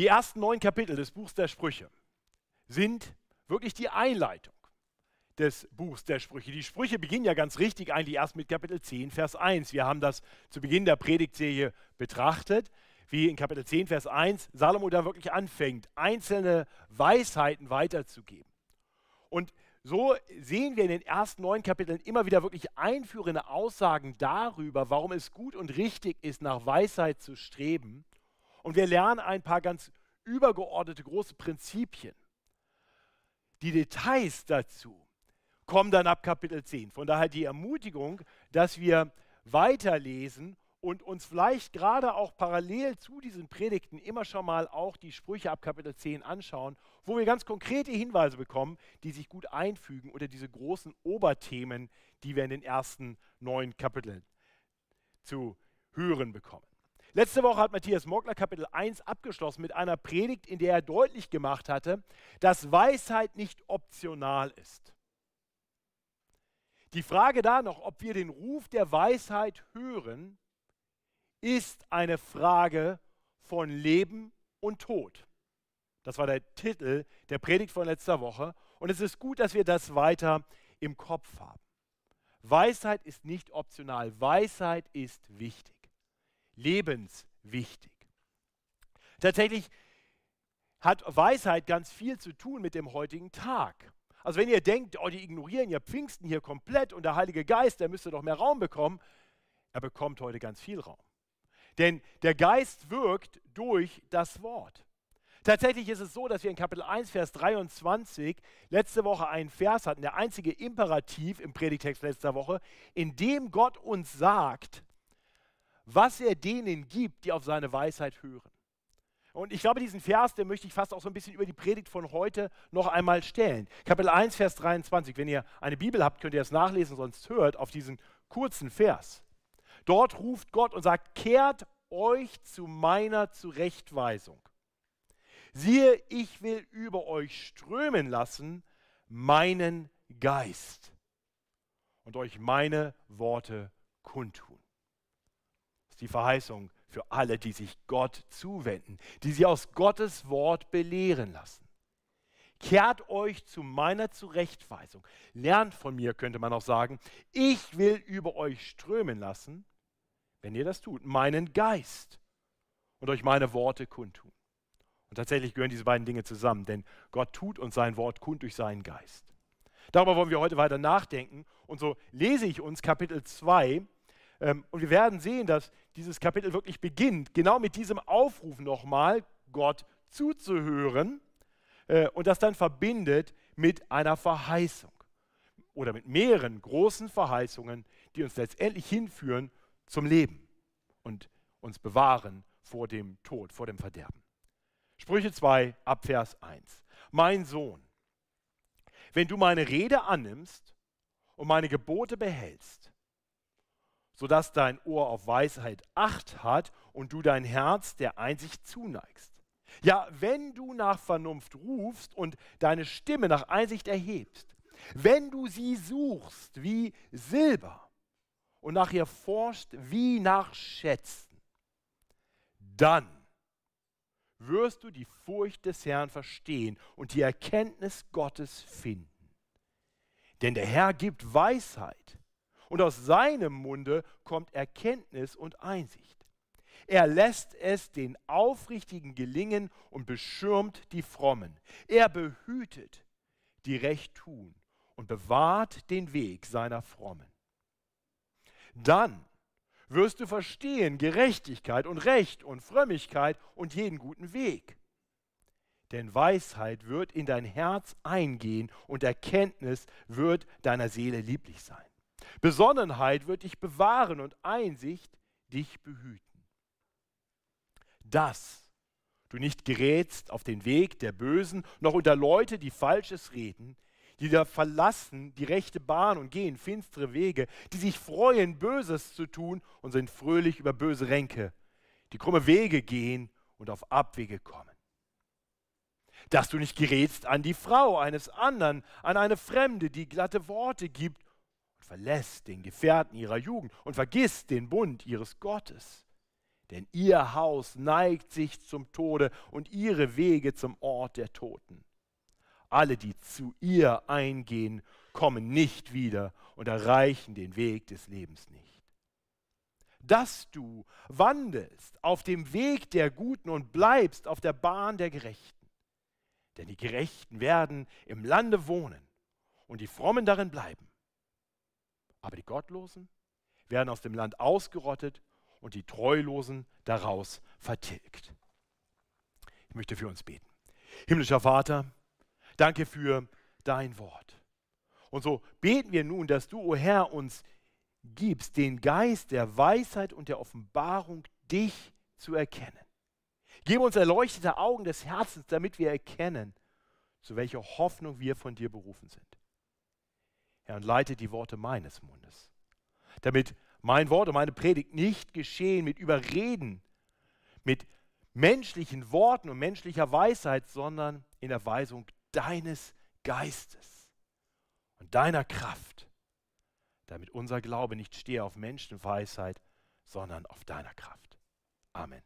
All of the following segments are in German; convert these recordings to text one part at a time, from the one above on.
Die ersten neun Kapitel des Buchs der Sprüche sind wirklich die Einleitung des Buchs der Sprüche. Die Sprüche beginnen ja ganz richtig eigentlich erst mit Kapitel 10, Vers 1. Wir haben das zu Beginn der Predigtserie betrachtet, wie in Kapitel 10, Vers 1 Salomo da wirklich anfängt, einzelne Weisheiten weiterzugeben. Und so sehen wir in den ersten neun Kapiteln immer wieder wirklich einführende Aussagen darüber, warum es gut und richtig ist, nach Weisheit zu streben. Und wir lernen ein paar ganz übergeordnete große Prinzipien. Die Details dazu kommen dann ab Kapitel 10. Von daher die Ermutigung, dass wir weiterlesen und uns vielleicht gerade auch parallel zu diesen Predigten immer schon mal auch die Sprüche ab Kapitel 10 anschauen, wo wir ganz konkrete Hinweise bekommen, die sich gut einfügen oder diese großen Oberthemen, die wir in den ersten neun Kapiteln zu hören bekommen. Letzte Woche hat Matthias Mogler Kapitel 1 abgeschlossen mit einer Predigt, in der er deutlich gemacht hatte, dass Weisheit nicht optional ist. Die Frage da noch, ob wir den Ruf der Weisheit hören, ist eine Frage von Leben und Tod. Das war der Titel der Predigt von letzter Woche. Und es ist gut, dass wir das weiter im Kopf haben. Weisheit ist nicht optional. Weisheit ist wichtig lebenswichtig. Tatsächlich hat Weisheit ganz viel zu tun mit dem heutigen Tag. Also wenn ihr denkt, oh, die ignorieren ja Pfingsten hier komplett und der Heilige Geist, der müsste doch mehr Raum bekommen, er bekommt heute ganz viel Raum. Denn der Geist wirkt durch das Wort. Tatsächlich ist es so, dass wir in Kapitel 1, Vers 23 letzte Woche einen Vers hatten, der einzige Imperativ im Predigtext letzter Woche, in dem Gott uns sagt, was er denen gibt, die auf seine Weisheit hören. Und ich glaube, diesen Vers, den möchte ich fast auch so ein bisschen über die Predigt von heute noch einmal stellen. Kapitel 1, Vers 23. Wenn ihr eine Bibel habt, könnt ihr das nachlesen, sonst hört auf diesen kurzen Vers. Dort ruft Gott und sagt, kehrt euch zu meiner Zurechtweisung. Siehe, ich will über euch strömen lassen meinen Geist und euch meine Worte kundtun die Verheißung für alle, die sich Gott zuwenden, die sie aus Gottes Wort belehren lassen. Kehrt euch zu meiner Zurechtweisung. Lernt von mir, könnte man auch sagen. Ich will über euch strömen lassen, wenn ihr das tut, meinen Geist und euch meine Worte kundtun. Und tatsächlich gehören diese beiden Dinge zusammen, denn Gott tut uns sein Wort kund durch seinen Geist. Darüber wollen wir heute weiter nachdenken. Und so lese ich uns Kapitel 2 ähm, und wir werden sehen, dass dieses Kapitel wirklich beginnt, genau mit diesem Aufruf nochmal, Gott zuzuhören äh, und das dann verbindet mit einer Verheißung oder mit mehreren großen Verheißungen, die uns letztendlich hinführen zum Leben und uns bewahren vor dem Tod, vor dem Verderben. Sprüche 2 Abvers 1. Mein Sohn, wenn du meine Rede annimmst und meine Gebote behältst, sodass dein Ohr auf Weisheit Acht hat und du dein Herz der Einsicht zuneigst. Ja, wenn du nach Vernunft rufst und deine Stimme nach Einsicht erhebst, wenn du sie suchst wie Silber und nach ihr forscht wie nach Schätzen, dann wirst du die Furcht des Herrn verstehen und die Erkenntnis Gottes finden. Denn der Herr gibt Weisheit und aus seinem Munde kommt Erkenntnis und Einsicht. Er lässt es den Aufrichtigen gelingen und beschirmt die Frommen. Er behütet, die recht tun und bewahrt den Weg seiner Frommen. Dann wirst du verstehen Gerechtigkeit und Recht und Frömmigkeit und jeden guten Weg. Denn Weisheit wird in dein Herz eingehen und Erkenntnis wird deiner Seele lieblich sein. Besonnenheit wird dich bewahren und Einsicht dich behüten. Dass du nicht gerätst auf den Weg der Bösen, noch unter Leute, die Falsches reden, die da verlassen die rechte Bahn und gehen finstere Wege, die sich freuen, Böses zu tun und sind fröhlich über böse Ränke, die krumme Wege gehen und auf Abwege kommen. Dass du nicht gerätst an die Frau eines anderen, an eine Fremde, die glatte Worte gibt verlässt den Gefährten ihrer Jugend und vergisst den Bund ihres Gottes, denn ihr Haus neigt sich zum Tode und ihre Wege zum Ort der Toten. Alle, die zu ihr eingehen, kommen nicht wieder und erreichen den Weg des Lebens nicht. Dass du wandelst auf dem Weg der Guten und bleibst auf der Bahn der Gerechten. Denn die Gerechten werden im Lande wohnen und die Frommen darin bleiben. Aber die Gottlosen werden aus dem Land ausgerottet und die Treulosen daraus vertilgt. Ich möchte für uns beten. Himmlischer Vater, danke für dein Wort. Und so beten wir nun, dass du, o oh Herr, uns gibst den Geist der Weisheit und der Offenbarung, dich zu erkennen. Gib uns erleuchtete Augen des Herzens, damit wir erkennen, zu welcher Hoffnung wir von dir berufen sind. Herr, und leite die Worte meines Mundes, damit mein Wort und meine Predigt nicht geschehen mit Überreden, mit menschlichen Worten und menschlicher Weisheit, sondern in der Weisung deines Geistes und deiner Kraft, damit unser Glaube nicht stehe auf Menschenweisheit, sondern auf deiner Kraft. Amen.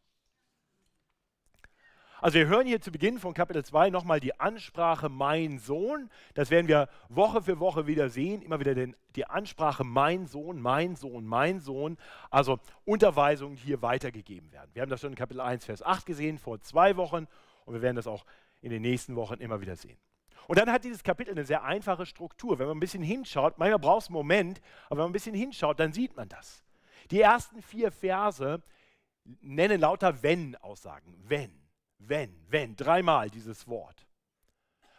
Also wir hören hier zu Beginn von Kapitel 2 nochmal die Ansprache mein Sohn. Das werden wir Woche für Woche wieder sehen. Immer wieder den, die Ansprache mein Sohn, mein Sohn, mein Sohn. Also Unterweisungen hier weitergegeben werden. Wir haben das schon in Kapitel 1, Vers 8 gesehen, vor zwei Wochen. Und wir werden das auch in den nächsten Wochen immer wieder sehen. Und dann hat dieses Kapitel eine sehr einfache Struktur. Wenn man ein bisschen hinschaut, manchmal braucht es einen Moment, aber wenn man ein bisschen hinschaut, dann sieht man das. Die ersten vier Verse nennen lauter Wenn-Aussagen. Wenn wenn, wenn, dreimal dieses Wort.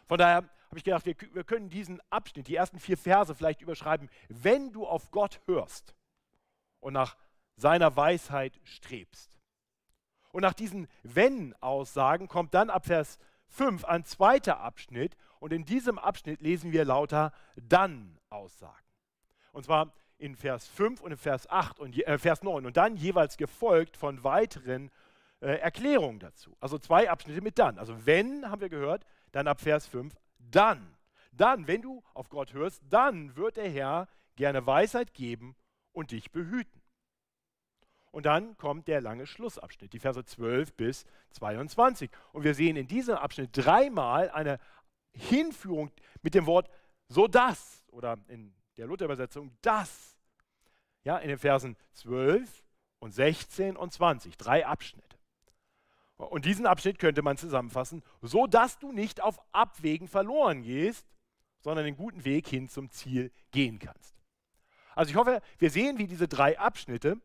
Von daher habe ich gedacht, wir, wir, können diesen Abschnitt, die ersten vier Verse vielleicht überschreiben, wenn du auf Gott hörst und nach seiner Weisheit strebst. Und nach diesen Wenn-Aussagen kommt dann ab Vers 5 ein zweiter Abschnitt und in diesem Abschnitt lesen wir lauter Dann-Aussagen. Und zwar in Vers 5 und in Vers 8 und äh, Vers 9 und dann jeweils gefolgt von weiteren äh, Erklärung dazu. Also zwei Abschnitte mit dann. Also wenn, haben wir gehört, dann ab Vers 5, dann. Dann, wenn du auf Gott hörst, dann wird der Herr gerne Weisheit geben und dich behüten. Und dann kommt der lange Schlussabschnitt, die Verse 12 bis 22. Und wir sehen in diesem Abschnitt dreimal eine Hinführung mit dem Wort so das oder in der Luther-Übersetzung das. Ja, in den Versen 12 und 16 und 20, drei Abschnitte. Und diesen Abschnitt könnte man zusammenfassen, so dass du nicht auf Abwägen verloren gehst, sondern den guten Weg hin zum Ziel gehen kannst. Also ich hoffe, wir sehen, wie diese drei Abschnitte,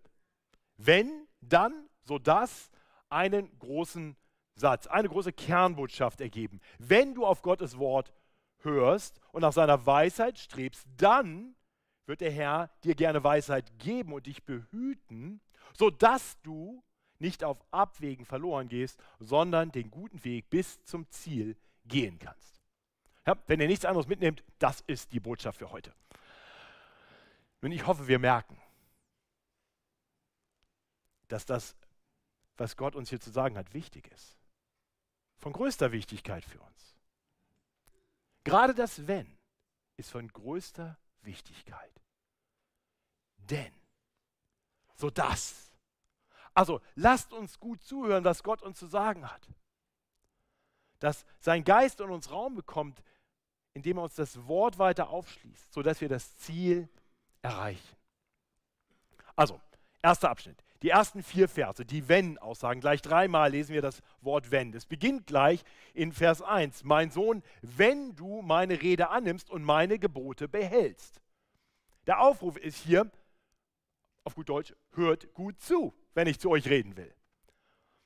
wenn, dann, so dass, einen großen Satz, eine große Kernbotschaft ergeben. Wenn du auf Gottes Wort hörst und nach seiner Weisheit strebst, dann wird der Herr dir gerne Weisheit geben und dich behüten, sodass du nicht auf Abwägen verloren gehst, sondern den guten Weg bis zum Ziel gehen kannst. Ja, wenn ihr nichts anderes mitnehmt, das ist die Botschaft für heute. Und ich hoffe, wir merken, dass das, was Gott uns hier zu sagen hat, wichtig ist. Von größter Wichtigkeit für uns. Gerade das Wenn ist von größter Wichtigkeit. Denn, so das also lasst uns gut zuhören, was Gott uns zu sagen hat. Dass sein Geist in uns Raum bekommt, indem er uns das Wort weiter aufschließt, sodass wir das Ziel erreichen. Also, erster Abschnitt. Die ersten vier Verse, die Wenn-Aussagen. Gleich dreimal lesen wir das Wort Wenn. Es beginnt gleich in Vers 1. Mein Sohn, wenn du meine Rede annimmst und meine Gebote behältst. Der Aufruf ist hier, auf gut Deutsch, hört gut zu wenn ich zu euch reden will.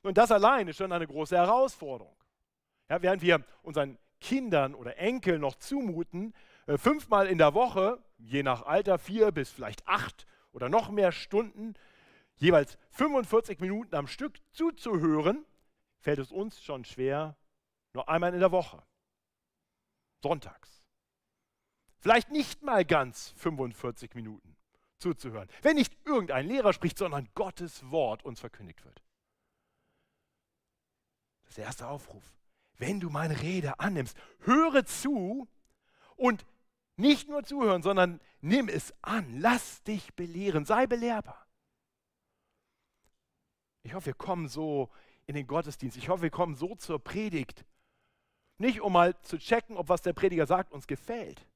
Und das allein ist schon eine große Herausforderung. Ja, während wir unseren Kindern oder Enkeln noch zumuten, äh, fünfmal in der Woche, je nach Alter, vier bis vielleicht acht oder noch mehr Stunden, jeweils 45 Minuten am Stück zuzuhören, fällt es uns schon schwer, nur einmal in der Woche, sonntags. Vielleicht nicht mal ganz 45 Minuten zuzuhören. Wenn nicht irgendein Lehrer spricht, sondern Gottes Wort uns verkündigt wird. Das ist der erste Aufruf. Wenn du meine Rede annimmst, höre zu und nicht nur zuhören, sondern nimm es an. Lass dich belehren. Sei belehrbar. Ich hoffe, wir kommen so in den Gottesdienst. Ich hoffe, wir kommen so zur Predigt. Nicht um mal zu checken, ob was der Prediger sagt uns gefällt,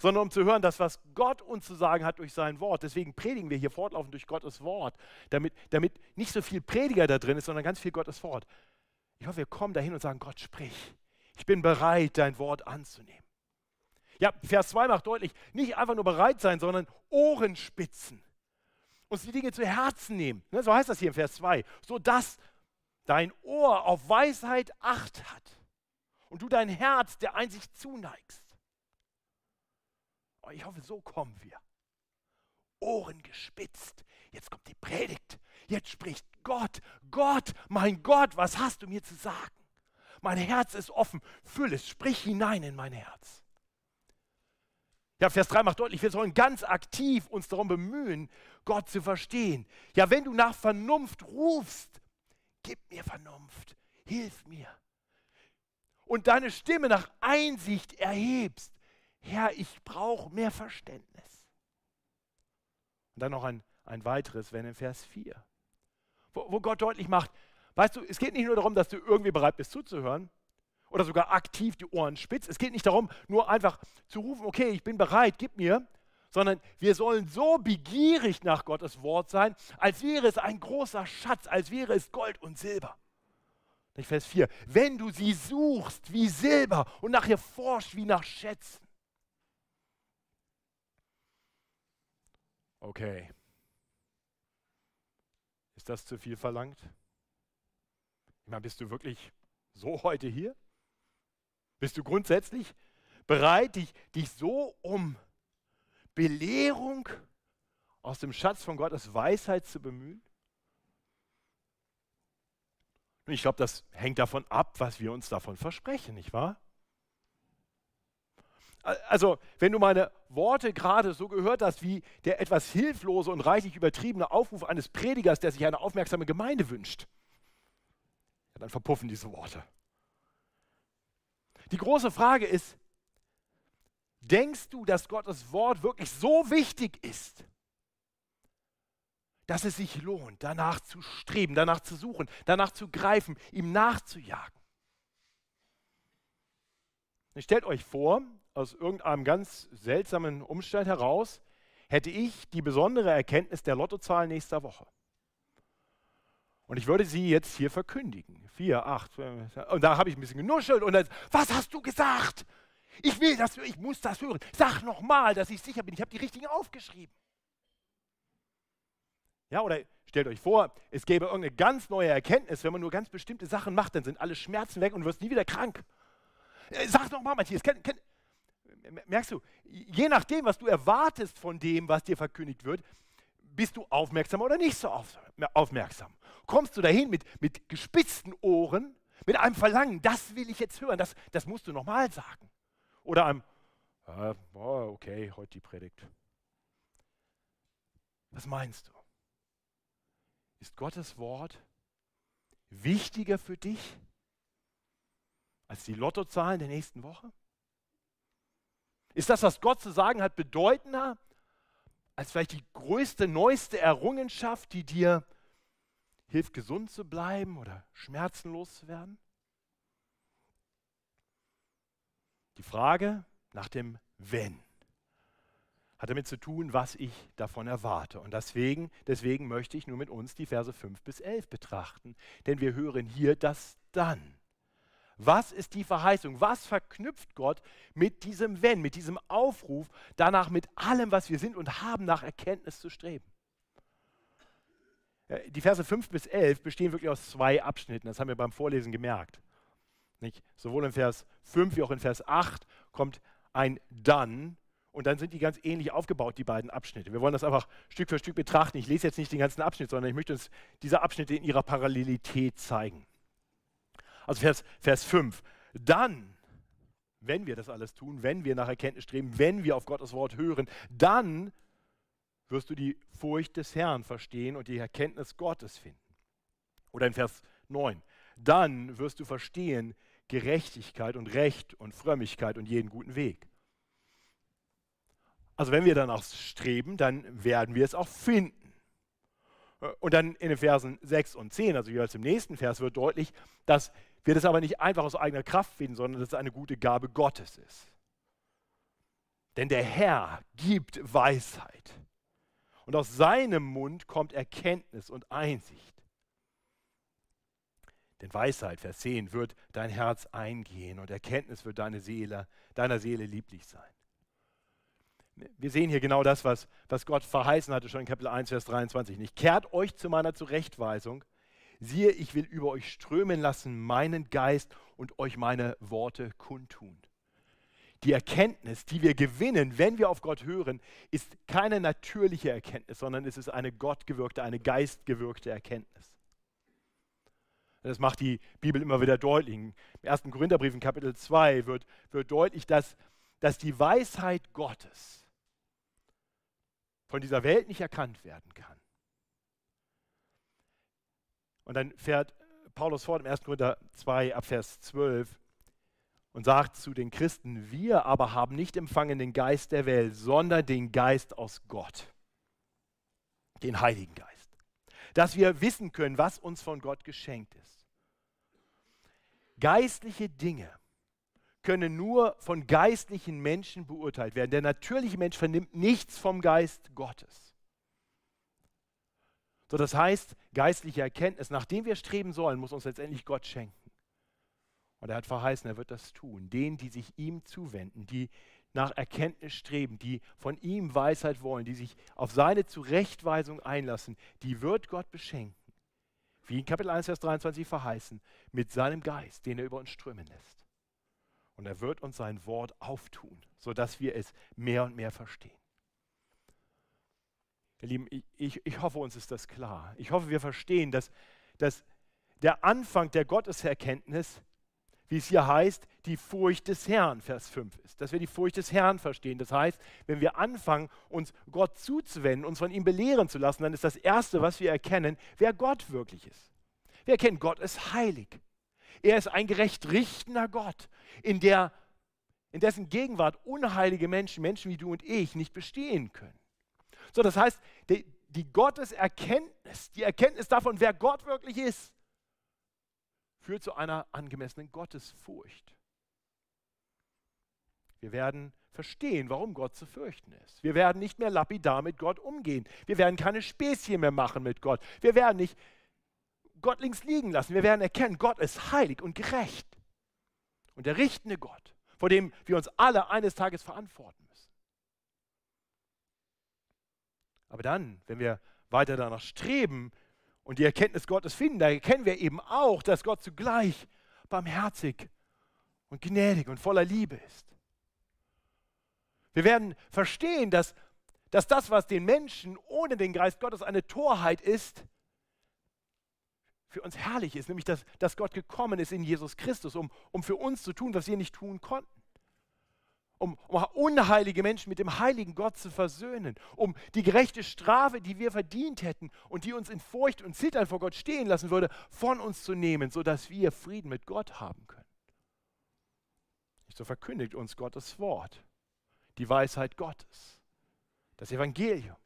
sondern um zu hören, dass was Gott uns zu sagen hat durch sein Wort. Deswegen predigen wir hier fortlaufend durch Gottes Wort, damit, damit nicht so viel Prediger da drin ist, sondern ganz viel Gottes Wort. Ich hoffe, wir kommen dahin und sagen, Gott, sprich. Ich bin bereit, dein Wort anzunehmen. Ja, Vers 2 macht deutlich, nicht einfach nur bereit sein, sondern Ohrenspitzen. Uns die Dinge zu Herzen nehmen. Ne, so heißt das hier im Vers 2. Sodass dein Ohr auf Weisheit Acht hat und du dein Herz der Einsicht zuneigst. Ich hoffe, so kommen wir. Ohren gespitzt. Jetzt kommt die Predigt. Jetzt spricht Gott. Gott, mein Gott, was hast du mir zu sagen? Mein Herz ist offen. Füll es, sprich hinein in mein Herz. Ja, Vers 3 macht deutlich, wir sollen ganz aktiv uns darum bemühen, Gott zu verstehen. Ja, wenn du nach Vernunft rufst, gib mir Vernunft, hilf mir. Und deine Stimme nach Einsicht erhebst, Herr, ich brauche mehr Verständnis. Und dann noch ein, ein weiteres, wenn in Vers 4, wo, wo Gott deutlich macht, weißt du, es geht nicht nur darum, dass du irgendwie bereit bist zuzuhören oder sogar aktiv die Ohren spitzt. Es geht nicht darum, nur einfach zu rufen, okay, ich bin bereit, gib mir, sondern wir sollen so begierig nach Gottes Wort sein, als wäre es ein großer Schatz, als wäre es Gold und Silber. Vers 4. Wenn du sie suchst wie Silber und nachher forschst wie nach Schätzen. Okay. Ist das zu viel verlangt? Ich meine, bist du wirklich so heute hier? Bist du grundsätzlich bereit, dich, dich so um Belehrung aus dem Schatz von Gottes Weisheit zu bemühen? Ich glaube, das hängt davon ab, was wir uns davon versprechen, nicht wahr? Also, wenn du meine Worte gerade so gehört hast, wie der etwas hilflose und reichlich übertriebene Aufruf eines Predigers, der sich eine aufmerksame Gemeinde wünscht, dann verpuffen diese Worte. Die große Frage ist, denkst du, dass Gottes Wort wirklich so wichtig ist, dass es sich lohnt, danach zu streben, danach zu suchen, danach zu greifen, ihm nachzujagen? Stellt euch vor, aus irgendeinem ganz seltsamen Umstand heraus, hätte ich die besondere Erkenntnis der Lottozahl nächster Woche. Und ich würde sie jetzt hier verkündigen. Vier, acht. Und da habe ich ein bisschen genuschelt und dann, was hast du gesagt? Ich will das, ich muss das hören. Sag nochmal, dass ich sicher bin. Ich habe die richtigen aufgeschrieben. Ja, oder stellt euch vor, es gäbe irgendeine ganz neue Erkenntnis, wenn man nur ganz bestimmte Sachen macht, dann sind alle Schmerzen weg und du wirst nie wieder krank. Äh, sag nochmal, Matthias, kann, kann, merkst du, je nachdem, was du erwartest von dem, was dir verkündigt wird, bist du aufmerksam oder nicht so aufmerksam. Kommst du dahin mit, mit gespitzten Ohren, mit einem Verlangen, das will ich jetzt hören, das, das musst du nochmal sagen. Oder einem, äh, oh, okay, heute die Predigt. Was meinst du? Ist Gottes Wort wichtiger für dich als die Lottozahlen der nächsten Woche? Ist das, was Gott zu sagen hat, bedeutender als vielleicht die größte, neueste Errungenschaft, die dir hilft, gesund zu bleiben oder schmerzenlos zu werden? Die Frage nach dem Wenn hat damit zu tun, was ich davon erwarte. Und deswegen, deswegen möchte ich nur mit uns die Verse 5 bis 11 betrachten, denn wir hören hier das Dann. Was ist die Verheißung? Was verknüpft Gott mit diesem Wenn, mit diesem Aufruf, danach mit allem, was wir sind und haben, nach Erkenntnis zu streben? Die Verse 5 bis 11 bestehen wirklich aus zwei Abschnitten. Das haben wir beim Vorlesen gemerkt. Nicht? Sowohl in Vers 5 wie auch in Vers 8 kommt ein Dann und dann sind die ganz ähnlich aufgebaut, die beiden Abschnitte. Wir wollen das einfach Stück für Stück betrachten. Ich lese jetzt nicht den ganzen Abschnitt, sondern ich möchte uns diese Abschnitte in ihrer Parallelität zeigen. Also Vers, Vers 5. Dann, wenn wir das alles tun, wenn wir nach Erkenntnis streben, wenn wir auf Gottes Wort hören, dann wirst du die Furcht des Herrn verstehen und die Erkenntnis Gottes finden. Oder in Vers 9. Dann wirst du verstehen Gerechtigkeit und Recht und Frömmigkeit und jeden guten Weg. Also wenn wir danach streben, dann werden wir es auch finden. Und dann in den Versen 6 und 10, also jeweils im nächsten Vers, wird deutlich, dass wir das aber nicht einfach aus eigener Kraft finden, sondern dass es eine gute Gabe Gottes ist. Denn der Herr gibt Weisheit. Und aus seinem Mund kommt Erkenntnis und Einsicht. Denn Weisheit, Vers 10, wird dein Herz eingehen und Erkenntnis wird deine Seele, deiner Seele lieblich sein. Wir sehen hier genau das, was, was Gott verheißen hatte schon in Kapitel 1, Vers 23. Nicht kehrt euch zu meiner Zurechtweisung. Siehe, ich will über euch strömen lassen meinen Geist und euch meine Worte kundtun. Die Erkenntnis, die wir gewinnen, wenn wir auf Gott hören, ist keine natürliche Erkenntnis, sondern es ist eine gottgewirkte, eine geistgewirkte Erkenntnis. Das macht die Bibel immer wieder deutlich. Im 1. Korintherbrief in Kapitel 2 wird, wird deutlich, dass, dass die Weisheit Gottes von dieser Welt nicht erkannt werden kann. Und dann fährt Paulus fort im 1. Korinther 2 ab Vers 12 und sagt zu den Christen, wir aber haben nicht empfangen den Geist der Welt, sondern den Geist aus Gott, den Heiligen Geist, dass wir wissen können, was uns von Gott geschenkt ist. Geistliche Dinge können nur von geistlichen Menschen beurteilt werden. Der natürliche Mensch vernimmt nichts vom Geist Gottes. So, das heißt, geistliche Erkenntnis, nachdem wir streben sollen, muss uns letztendlich Gott schenken. Und er hat verheißen, er wird das tun. Denen, die sich ihm zuwenden, die nach Erkenntnis streben, die von ihm Weisheit wollen, die sich auf seine Zurechtweisung einlassen, die wird Gott beschenken. Wie in Kapitel 1, Vers 23 verheißen, mit seinem Geist, den er über uns strömen lässt. Und er wird uns sein Wort auftun, sodass wir es mehr und mehr verstehen. Ihr Lieben, ich, ich hoffe, uns ist das klar. Ich hoffe, wir verstehen, dass, dass der Anfang der Gotteserkenntnis wie es hier heißt, die Furcht des Herrn, Vers 5 ist. Dass wir die Furcht des Herrn verstehen. Das heißt, wenn wir anfangen, uns Gott zuzuwenden, uns von ihm belehren zu lassen, dann ist das Erste, was wir erkennen, wer Gott wirklich ist. Wir erkennen, Gott ist heilig. Er ist ein gerecht richtender Gott, in, der, in dessen Gegenwart unheilige Menschen, Menschen wie du und ich, nicht bestehen können. So, das heißt, die, die Gotteserkenntnis, die Erkenntnis davon, wer Gott wirklich ist, führt zu einer angemessenen Gottesfurcht. Wir werden verstehen, warum Gott zu fürchten ist. Wir werden nicht mehr lapidar mit Gott umgehen. Wir werden keine Späßchen mehr machen mit Gott. Wir werden nicht Gott links liegen lassen. Wir werden erkennen, Gott ist heilig und gerecht. Und der richtende Gott, vor dem wir uns alle eines Tages verantworten Aber dann, wenn wir weiter danach streben, und die Erkenntnis Gottes finden, da erkennen wir eben auch, dass Gott zugleich barmherzig und gnädig und voller Liebe ist. Wir werden verstehen, dass, dass das, was den Menschen ohne den Geist Gottes eine Torheit ist, für uns herrlich ist, nämlich dass, dass Gott gekommen ist in Jesus Christus, um, um für uns zu tun, was wir nicht tun konnten um, um unheilige Menschen mit dem heiligen Gott zu versöhnen, um die gerechte Strafe, die wir verdient hätten und die uns in Furcht und Zittern vor Gott stehen lassen würde, von uns zu nehmen, sodass wir Frieden mit Gott haben können. So verkündigt uns Gottes Wort, die Weisheit Gottes, das Evangelium,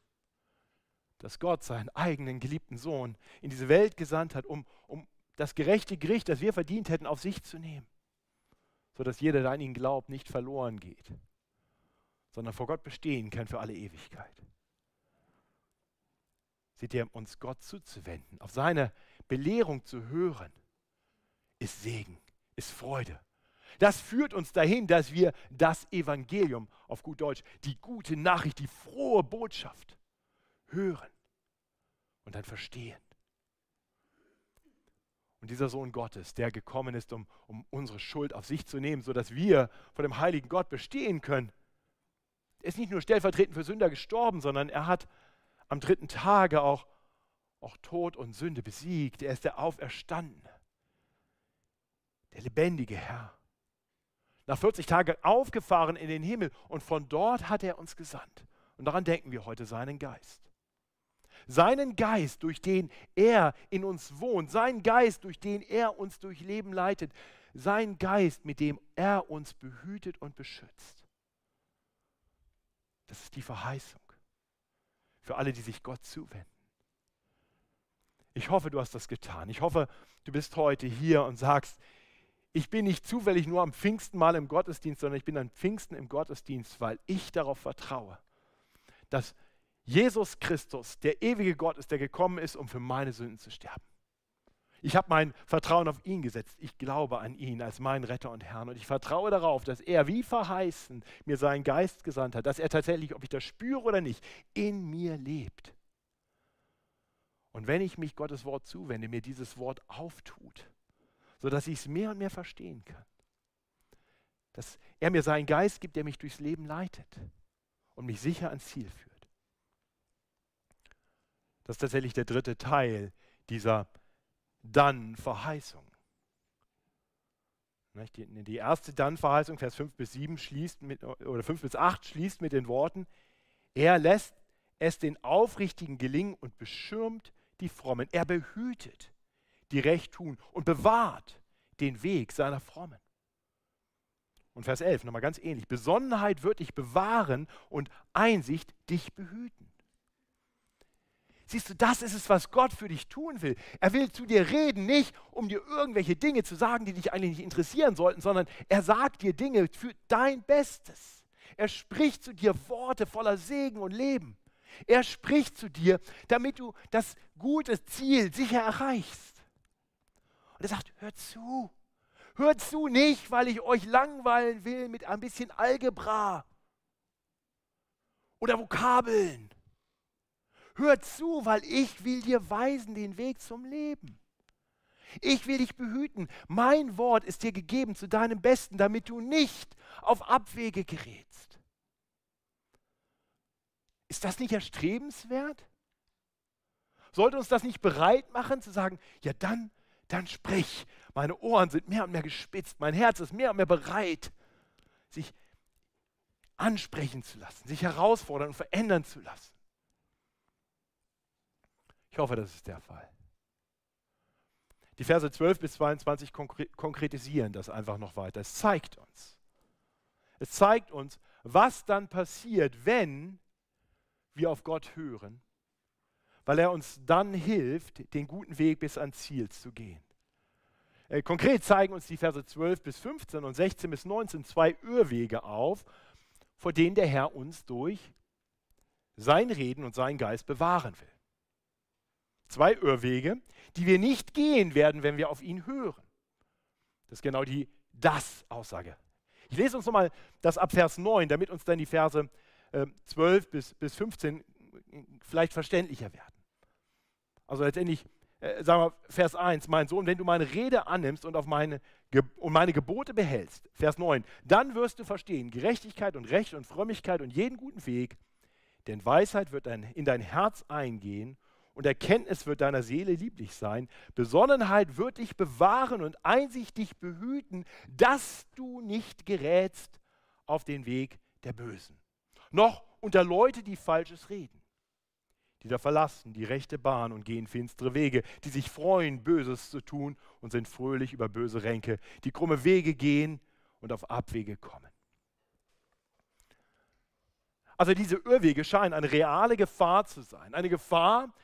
dass Gott seinen eigenen geliebten Sohn in diese Welt gesandt hat, um, um das gerechte Gericht, das wir verdient hätten, auf sich zu nehmen sodass jeder, der an ihn glaubt, nicht verloren geht, sondern vor Gott bestehen kann für alle Ewigkeit. Seht ihr, uns Gott zuzuwenden, auf seine Belehrung zu hören, ist Segen, ist Freude. Das führt uns dahin, dass wir das Evangelium, auf gut Deutsch, die gute Nachricht, die frohe Botschaft hören und dann verstehen. Und dieser Sohn Gottes, der gekommen ist, um, um unsere Schuld auf sich zu nehmen, sodass wir vor dem heiligen Gott bestehen können, ist nicht nur stellvertretend für Sünder gestorben, sondern er hat am dritten Tage auch, auch Tod und Sünde besiegt. Er ist der Auferstandene, der lebendige Herr. Nach 40 Tagen aufgefahren in den Himmel und von dort hat er uns gesandt. Und daran denken wir heute seinen Geist seinen Geist, durch den er in uns wohnt, seinen Geist, durch den er uns durch Leben leitet, sein Geist, mit dem er uns behütet und beschützt. Das ist die Verheißung für alle, die sich Gott zuwenden. Ich hoffe, du hast das getan. Ich hoffe, du bist heute hier und sagst, ich bin nicht zufällig nur am Pfingsten mal im Gottesdienst, sondern ich bin am Pfingsten im Gottesdienst, weil ich darauf vertraue, dass Jesus Christus der ewige Gott ist, der gekommen ist, um für meine Sünden zu sterben. Ich habe mein Vertrauen auf ihn gesetzt. Ich glaube an ihn als meinen Retter und Herrn. Und ich vertraue darauf, dass er, wie verheißen, mir seinen Geist gesandt hat, dass er tatsächlich, ob ich das spüre oder nicht, in mir lebt. Und wenn ich mich Gottes Wort zuwende, mir dieses Wort auftut, sodass ich es mehr und mehr verstehen kann. Dass er mir seinen Geist gibt, der mich durchs Leben leitet und mich sicher ans Ziel führt. Das ist tatsächlich der dritte Teil dieser dann-Verheißung. Die erste Dann-Verheißung, Vers 5 bis 7 schließt mit, oder 5 bis 8 schließt mit den Worten, er lässt es den Aufrichtigen gelingen und beschirmt die Frommen. Er behütet, die recht tun und bewahrt den Weg seiner Frommen. Und Vers 11, nochmal ganz ähnlich. Besonnenheit wird dich bewahren und Einsicht dich behüten. Siehst du, das ist es, was Gott für dich tun will. Er will zu dir reden, nicht um dir irgendwelche Dinge zu sagen, die dich eigentlich nicht interessieren sollten, sondern er sagt dir Dinge für dein Bestes. Er spricht zu dir Worte voller Segen und Leben. Er spricht zu dir, damit du das gute Ziel sicher erreichst. Und er sagt, hör zu. Hör zu nicht, weil ich euch langweilen will mit ein bisschen Algebra oder Vokabeln Hör zu, weil ich will dir weisen den Weg zum Leben. Ich will dich behüten. Mein Wort ist dir gegeben zu deinem Besten, damit du nicht auf Abwege gerätst. Ist das nicht erstrebenswert? Sollte uns das nicht bereit machen zu sagen, ja dann, dann sprich. Meine Ohren sind mehr und mehr gespitzt, mein Herz ist mehr und mehr bereit, sich ansprechen zu lassen, sich herausfordern und verändern zu lassen. Ich hoffe, das ist der Fall. Die Verse 12 bis 22 konkretisieren das einfach noch weiter. Es zeigt uns. Es zeigt uns, was dann passiert, wenn wir auf Gott hören, weil er uns dann hilft, den guten Weg bis ans Ziel zu gehen. Äh, konkret zeigen uns die Verse 12 bis 15 und 16 bis 19 zwei Irrwege auf, vor denen der Herr uns durch sein Reden und seinen Geist bewahren will. Zwei Irrwege, die wir nicht gehen werden, wenn wir auf ihn hören. Das ist genau die Das-Aussage. Ich lese uns nochmal das ab Vers 9, damit uns dann die Verse äh, 12 bis, bis 15 vielleicht verständlicher werden. Also letztendlich, äh, sagen wir Vers 1, mein Sohn, wenn du meine Rede annimmst und auf meine, und meine Gebote behältst, Vers 9, dann wirst du verstehen, Gerechtigkeit und Recht und Frömmigkeit und jeden guten Weg, denn Weisheit wird dein, in dein Herz eingehen und Erkenntnis wird deiner Seele lieblich sein. Besonnenheit wird dich bewahren und Einsicht dich behüten, dass du nicht gerätst auf den Weg der Bösen. Noch unter Leute, die Falsches reden, die da verlassen die rechte Bahn und gehen finstere Wege, die sich freuen, Böses zu tun und sind fröhlich über böse Ränke, die krumme Wege gehen und auf Abwege kommen. Also diese Irrwege scheinen eine reale Gefahr zu sein. Eine Gefahr,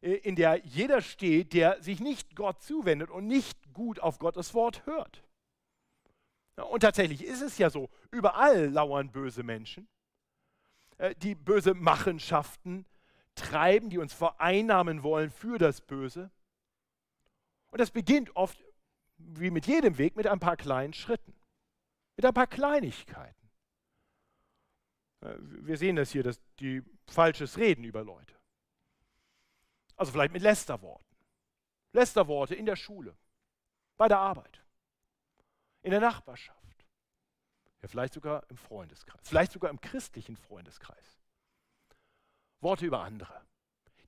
in der jeder steht, der sich nicht Gott zuwendet und nicht gut auf Gottes Wort hört. Und tatsächlich ist es ja so, überall lauern böse Menschen, äh, die böse Machenschaften treiben, die uns vereinnahmen wollen für das Böse. Und das beginnt oft, wie mit jedem Weg, mit ein paar kleinen Schritten, mit ein paar Kleinigkeiten. Äh, wir sehen das hier, dass die falsches Reden über Leute. Also vielleicht mit Lästerworten. Lästerworte in der Schule, bei der Arbeit, in der Nachbarschaft. Ja, vielleicht sogar im Freundeskreis, vielleicht sogar im christlichen Freundeskreis. Worte über andere,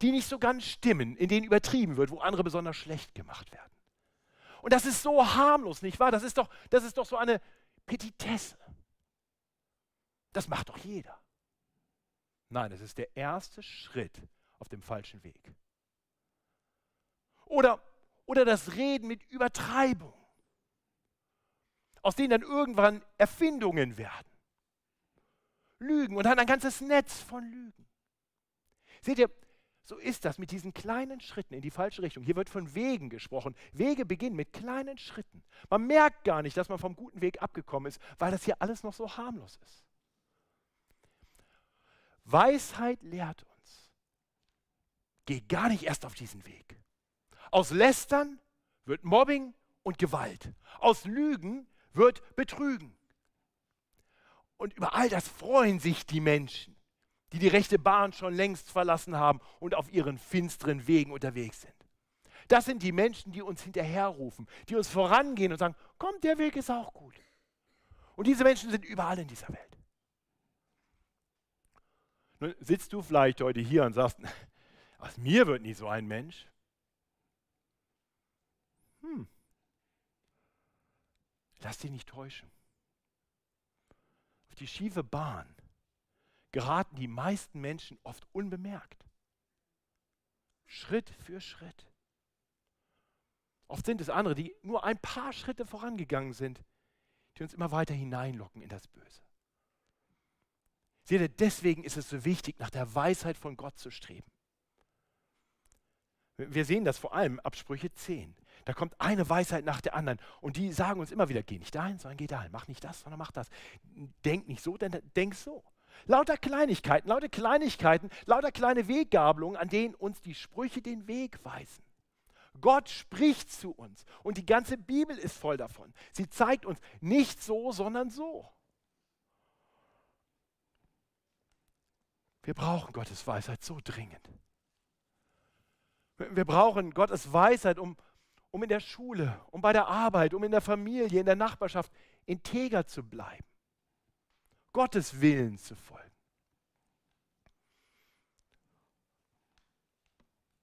die nicht so ganz stimmen, in denen übertrieben wird, wo andere besonders schlecht gemacht werden. Und das ist so harmlos, nicht wahr? Das ist doch, das ist doch so eine Petitesse. Das macht doch jeder. Nein, es ist der erste Schritt auf dem falschen Weg. Oder, oder das Reden mit Übertreibung, aus denen dann irgendwann Erfindungen werden. Lügen und dann ein ganzes Netz von Lügen. Seht ihr, So ist das mit diesen kleinen Schritten in die falsche Richtung. Hier wird von Wegen gesprochen. Wege beginnen mit kleinen Schritten. Man merkt gar nicht, dass man vom guten Weg abgekommen ist, weil das hier alles noch so harmlos ist. Weisheit lehrt uns, geh gar nicht erst auf diesen Weg. Aus Lästern wird Mobbing und Gewalt. Aus Lügen wird Betrügen. Und über all das freuen sich die Menschen die die rechte Bahn schon längst verlassen haben und auf ihren finsteren Wegen unterwegs sind. Das sind die Menschen, die uns hinterherrufen, die uns vorangehen und sagen, komm, der Weg ist auch gut. Und diese Menschen sind überall in dieser Welt. Nun sitzt du vielleicht heute hier und sagst, aus mir wird nie so ein Mensch. Hm. Lass dich nicht täuschen. Auf die schiefe Bahn geraten die meisten Menschen oft unbemerkt. Schritt für Schritt. Oft sind es andere, die nur ein paar Schritte vorangegangen sind, die uns immer weiter hineinlocken in das Böse. Seht ihr, deswegen ist es so wichtig, nach der Weisheit von Gott zu streben. Wir sehen das vor allem ab Sprüche 10. Da kommt eine Weisheit nach der anderen und die sagen uns immer wieder, geh nicht dahin, sondern geh dahin, mach nicht das, sondern mach das. Denk nicht so, denn denk so. Lauter Kleinigkeiten, lauter Kleinigkeiten, lauter kleine Weggabelungen, an denen uns die Sprüche den Weg weisen. Gott spricht zu uns und die ganze Bibel ist voll davon. Sie zeigt uns nicht so, sondern so. Wir brauchen Gottes Weisheit so dringend. Wir brauchen Gottes Weisheit, um, um in der Schule, um bei der Arbeit, um in der Familie, in der Nachbarschaft integer zu bleiben. Gottes Willen zu folgen.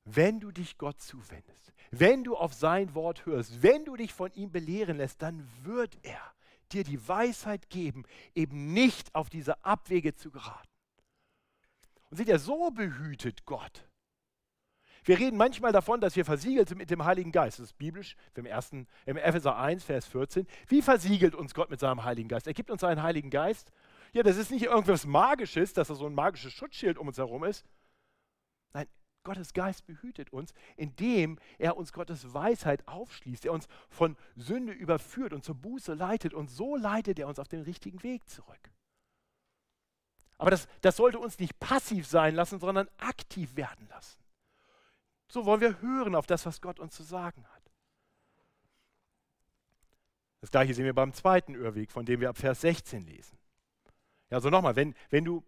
Wenn du dich Gott zuwendest, wenn du auf sein Wort hörst, wenn du dich von ihm belehren lässt, dann wird er dir die Weisheit geben, eben nicht auf diese Abwege zu geraten. Und seht ihr, so behütet Gott. Wir reden manchmal davon, dass wir versiegelt sind mit dem Heiligen Geist. Das ist biblisch, im, ersten, im Epheser 1, Vers 14. Wie versiegelt uns Gott mit seinem Heiligen Geist? Er gibt uns seinen Heiligen Geist ja, das ist nicht irgendwas Magisches, dass da so ein magisches Schutzschild um uns herum ist. Nein, Gottes Geist behütet uns, indem er uns Gottes Weisheit aufschließt, er uns von Sünde überführt und zur Buße leitet und so leitet er uns auf den richtigen Weg zurück. Aber das, das sollte uns nicht passiv sein lassen, sondern aktiv werden lassen. So wollen wir hören auf das, was Gott uns zu sagen hat. Das gleiche sehen wir beim zweiten Irrweg, von dem wir ab Vers 16 lesen. Ja, also nochmal, wenn, wenn du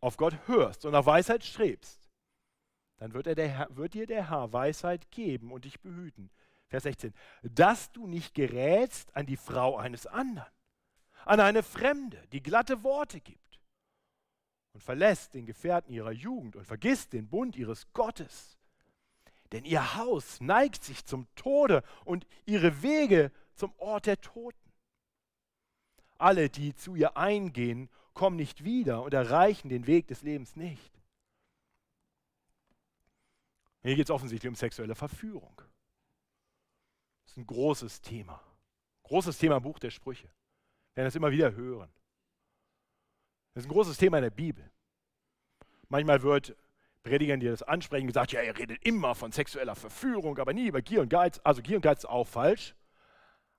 auf Gott hörst und nach Weisheit strebst, dann wird, er der wird dir der Herr Weisheit geben und dich behüten. Vers 16. Dass du nicht gerätst an die Frau eines anderen, an eine Fremde, die glatte Worte gibt und verlässt den Gefährten ihrer Jugend und vergisst den Bund ihres Gottes. Denn ihr Haus neigt sich zum Tode und ihre Wege zum Ort der Toten. Alle, die zu ihr eingehen, kommen nicht wieder und erreichen den Weg des Lebens nicht. Hier geht es offensichtlich um sexuelle Verführung. Das ist ein großes Thema. Großes Thema im Buch der Sprüche. Wir werden das immer wieder hören. Das ist ein großes Thema in der Bibel. Manchmal wird Predigern, die das ansprechen, gesagt, ja, ihr redet immer von sexueller Verführung, aber nie über Gier und Geiz. Also Gier und Geiz ist auch falsch.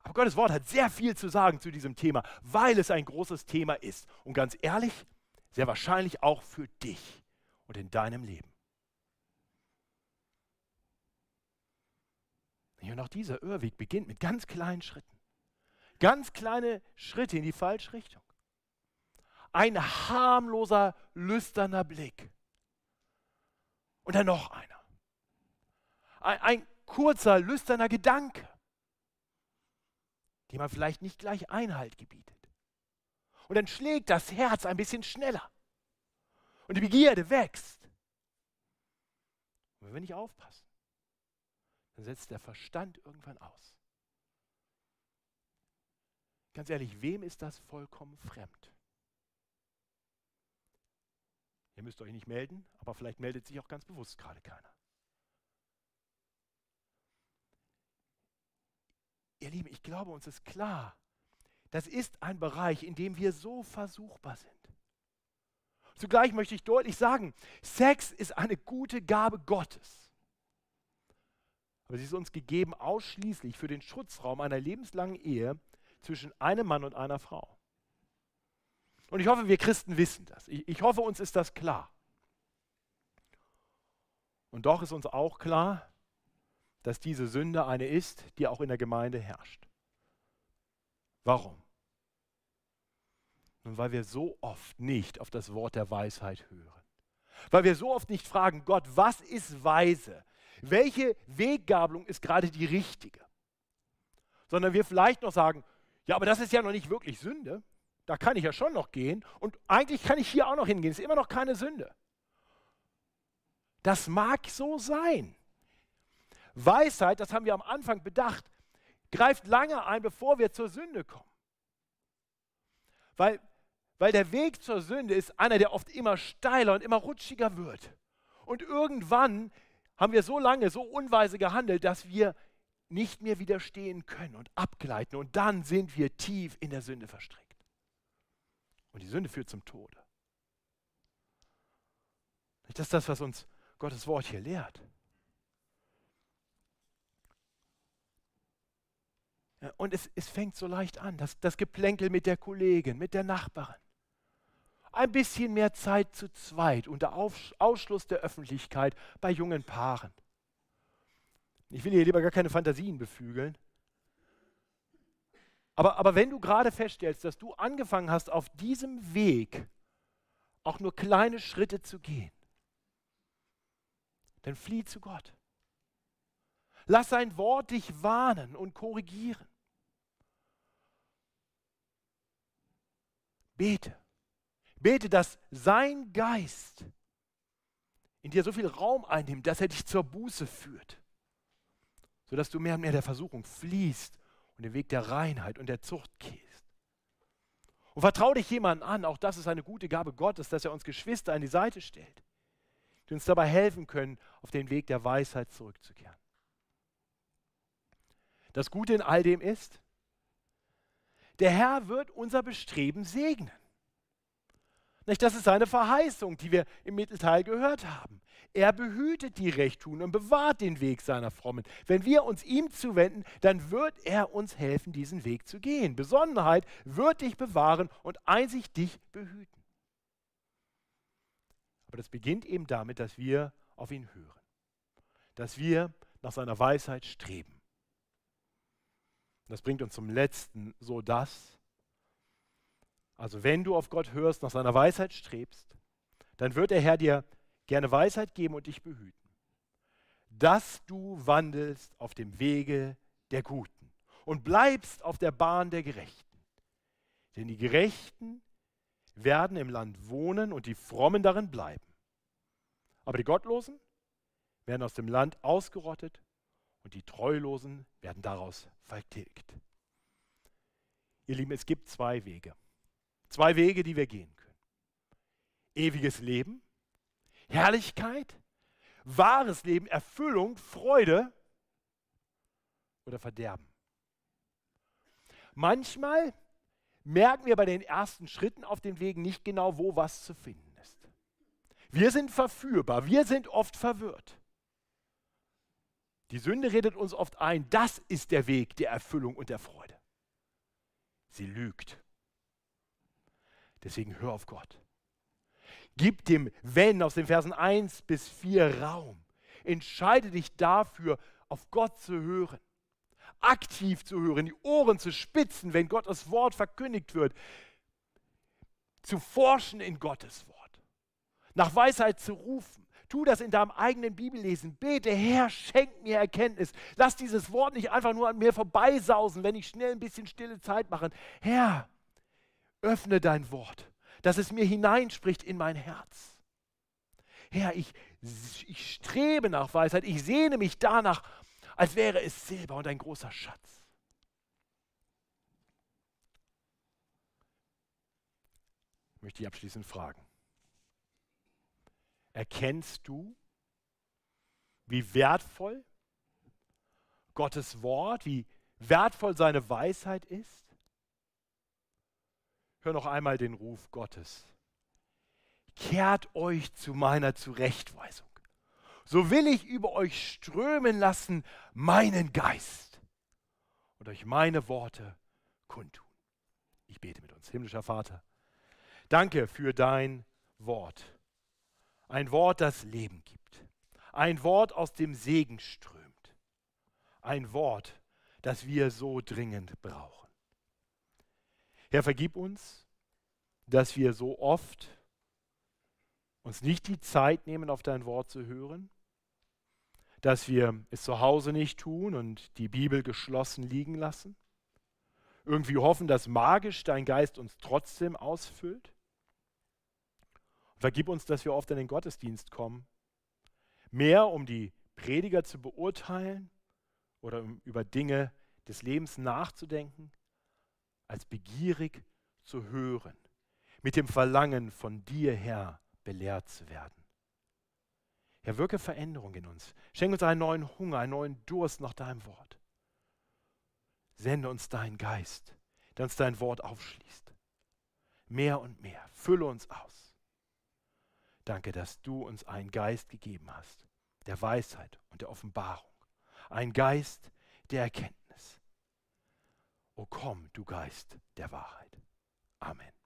Aber Gottes Wort hat sehr viel zu sagen zu diesem Thema, weil es ein großes Thema ist. Und ganz ehrlich, sehr wahrscheinlich auch für dich und in deinem Leben. Und auch dieser Irrweg beginnt mit ganz kleinen Schritten. Ganz kleine Schritte in die falsche Richtung. Ein harmloser, lüsterner Blick. Und dann noch einer. Ein, ein kurzer, lüsterner Gedanke die man vielleicht nicht gleich Einhalt gebietet. Und dann schlägt das Herz ein bisschen schneller. Und die Begierde wächst. Und wenn wir nicht aufpassen, dann setzt der Verstand irgendwann aus. Ganz ehrlich, wem ist das vollkommen fremd? Ihr müsst euch nicht melden, aber vielleicht meldet sich auch ganz bewusst gerade keiner. Ihr Lieben, ich glaube, uns ist klar, das ist ein Bereich, in dem wir so versuchbar sind. Zugleich möchte ich deutlich sagen, Sex ist eine gute Gabe Gottes. Aber sie ist uns gegeben ausschließlich für den Schutzraum einer lebenslangen Ehe zwischen einem Mann und einer Frau. Und ich hoffe, wir Christen wissen das. Ich, ich hoffe, uns ist das klar. Und doch ist uns auch klar, dass diese Sünde eine ist, die auch in der Gemeinde herrscht. Warum? Nun, weil wir so oft nicht auf das Wort der Weisheit hören. Weil wir so oft nicht fragen, Gott, was ist weise? Welche Weggabelung ist gerade die richtige? Sondern wir vielleicht noch sagen, ja, aber das ist ja noch nicht wirklich Sünde. Da kann ich ja schon noch gehen. Und eigentlich kann ich hier auch noch hingehen. Ist immer noch keine Sünde. Das mag so sein. Weisheit, das haben wir am Anfang bedacht, greift lange ein, bevor wir zur Sünde kommen. Weil, weil der Weg zur Sünde ist einer, der oft immer steiler und immer rutschiger wird. Und irgendwann haben wir so lange, so unweise gehandelt, dass wir nicht mehr widerstehen können und abgleiten. Und dann sind wir tief in der Sünde verstrickt. Und die Sünde führt zum Tode. Das ist das, was uns Gottes Wort hier lehrt. Und es, es fängt so leicht an, das, das Geplänkel mit der Kollegin, mit der Nachbarin. Ein bisschen mehr Zeit zu zweit unter Auf, Ausschluss der Öffentlichkeit bei jungen Paaren. Ich will hier lieber gar keine Fantasien befügeln. Aber, aber wenn du gerade feststellst, dass du angefangen hast, auf diesem Weg auch nur kleine Schritte zu gehen, dann flieh zu Gott. Lass sein Wort dich warnen und korrigieren. Bete. Bete, dass sein Geist in dir so viel Raum einnimmt, dass er dich zur Buße führt, sodass du mehr und mehr der Versuchung fließt und den Weg der Reinheit und der Zucht gehst. Und vertraue dich jemandem an, auch das ist eine gute Gabe Gottes, dass er uns Geschwister an die Seite stellt, die uns dabei helfen können, auf den Weg der Weisheit zurückzukehren. Das Gute in all dem ist, der Herr wird unser Bestreben segnen. Das ist seine Verheißung, die wir im Mittelteil gehört haben. Er behütet die Rechttunen und bewahrt den Weg seiner Frommen. Wenn wir uns ihm zuwenden, dann wird er uns helfen, diesen Weg zu gehen. Besonnenheit wird dich bewahren und einzig dich behüten. Aber das beginnt eben damit, dass wir auf ihn hören, dass wir nach seiner Weisheit streben. Das bringt uns zum letzten, so dass, also wenn du auf Gott hörst, nach seiner Weisheit strebst, dann wird der Herr dir gerne Weisheit geben und dich behüten, dass du wandelst auf dem Wege der Guten und bleibst auf der Bahn der Gerechten. Denn die Gerechten werden im Land wohnen und die Frommen darin bleiben. Aber die Gottlosen werden aus dem Land ausgerottet und die Treulosen werden daraus vertilgt. Ihr Lieben, es gibt zwei Wege. Zwei Wege, die wir gehen können. Ewiges Leben, Herrlichkeit, wahres Leben, Erfüllung, Freude oder Verderben. Manchmal merken wir bei den ersten Schritten auf den Wegen nicht genau, wo was zu finden ist. Wir sind verführbar, wir sind oft verwirrt. Die Sünde redet uns oft ein, das ist der Weg der Erfüllung und der Freude. Sie lügt. Deswegen hör auf Gott. Gib dem Wenn aus den Versen 1 bis 4 Raum. Entscheide dich dafür, auf Gott zu hören. Aktiv zu hören, die Ohren zu spitzen, wenn Gottes Wort verkündigt wird. Zu forschen in Gottes Wort. Nach Weisheit zu rufen Tu das in deinem eigenen Bibellesen. Bete, Herr, schenk mir Erkenntnis. Lass dieses Wort nicht einfach nur an mir vorbeisausen, wenn ich schnell ein bisschen stille Zeit mache. Herr, öffne dein Wort, dass es mir hineinspricht in mein Herz. Herr, ich, ich strebe nach Weisheit, ich sehne mich danach, als wäre es Silber und ein großer Schatz. Ich möchte ich abschließend fragen. Erkennst du, wie wertvoll Gottes Wort, wie wertvoll seine Weisheit ist? Hör noch einmal den Ruf Gottes. kehrt euch zu meiner Zurechtweisung. So will ich über euch strömen lassen meinen Geist und euch meine Worte kundtun. Ich bete mit uns, himmlischer Vater. Danke für dein Wort. Ein Wort, das Leben gibt. Ein Wort, aus dem Segen strömt. Ein Wort, das wir so dringend brauchen. Herr, vergib uns, dass wir so oft uns nicht die Zeit nehmen, auf dein Wort zu hören, dass wir es zu Hause nicht tun und die Bibel geschlossen liegen lassen, irgendwie hoffen, dass magisch dein Geist uns trotzdem ausfüllt. Vergib uns, dass wir oft in den Gottesdienst kommen, mehr um die Prediger zu beurteilen oder um über Dinge des Lebens nachzudenken, als begierig zu hören, mit dem Verlangen von dir, Herr, belehrt zu werden. Herr, wirke Veränderung in uns. Schenke uns einen neuen Hunger, einen neuen Durst nach deinem Wort. Sende uns deinen Geist, der uns dein Wort aufschließt. Mehr und mehr. Fülle uns aus. Danke, dass du uns einen Geist gegeben hast, der Weisheit und der Offenbarung. Ein Geist der Erkenntnis. O komm, du Geist der Wahrheit. Amen.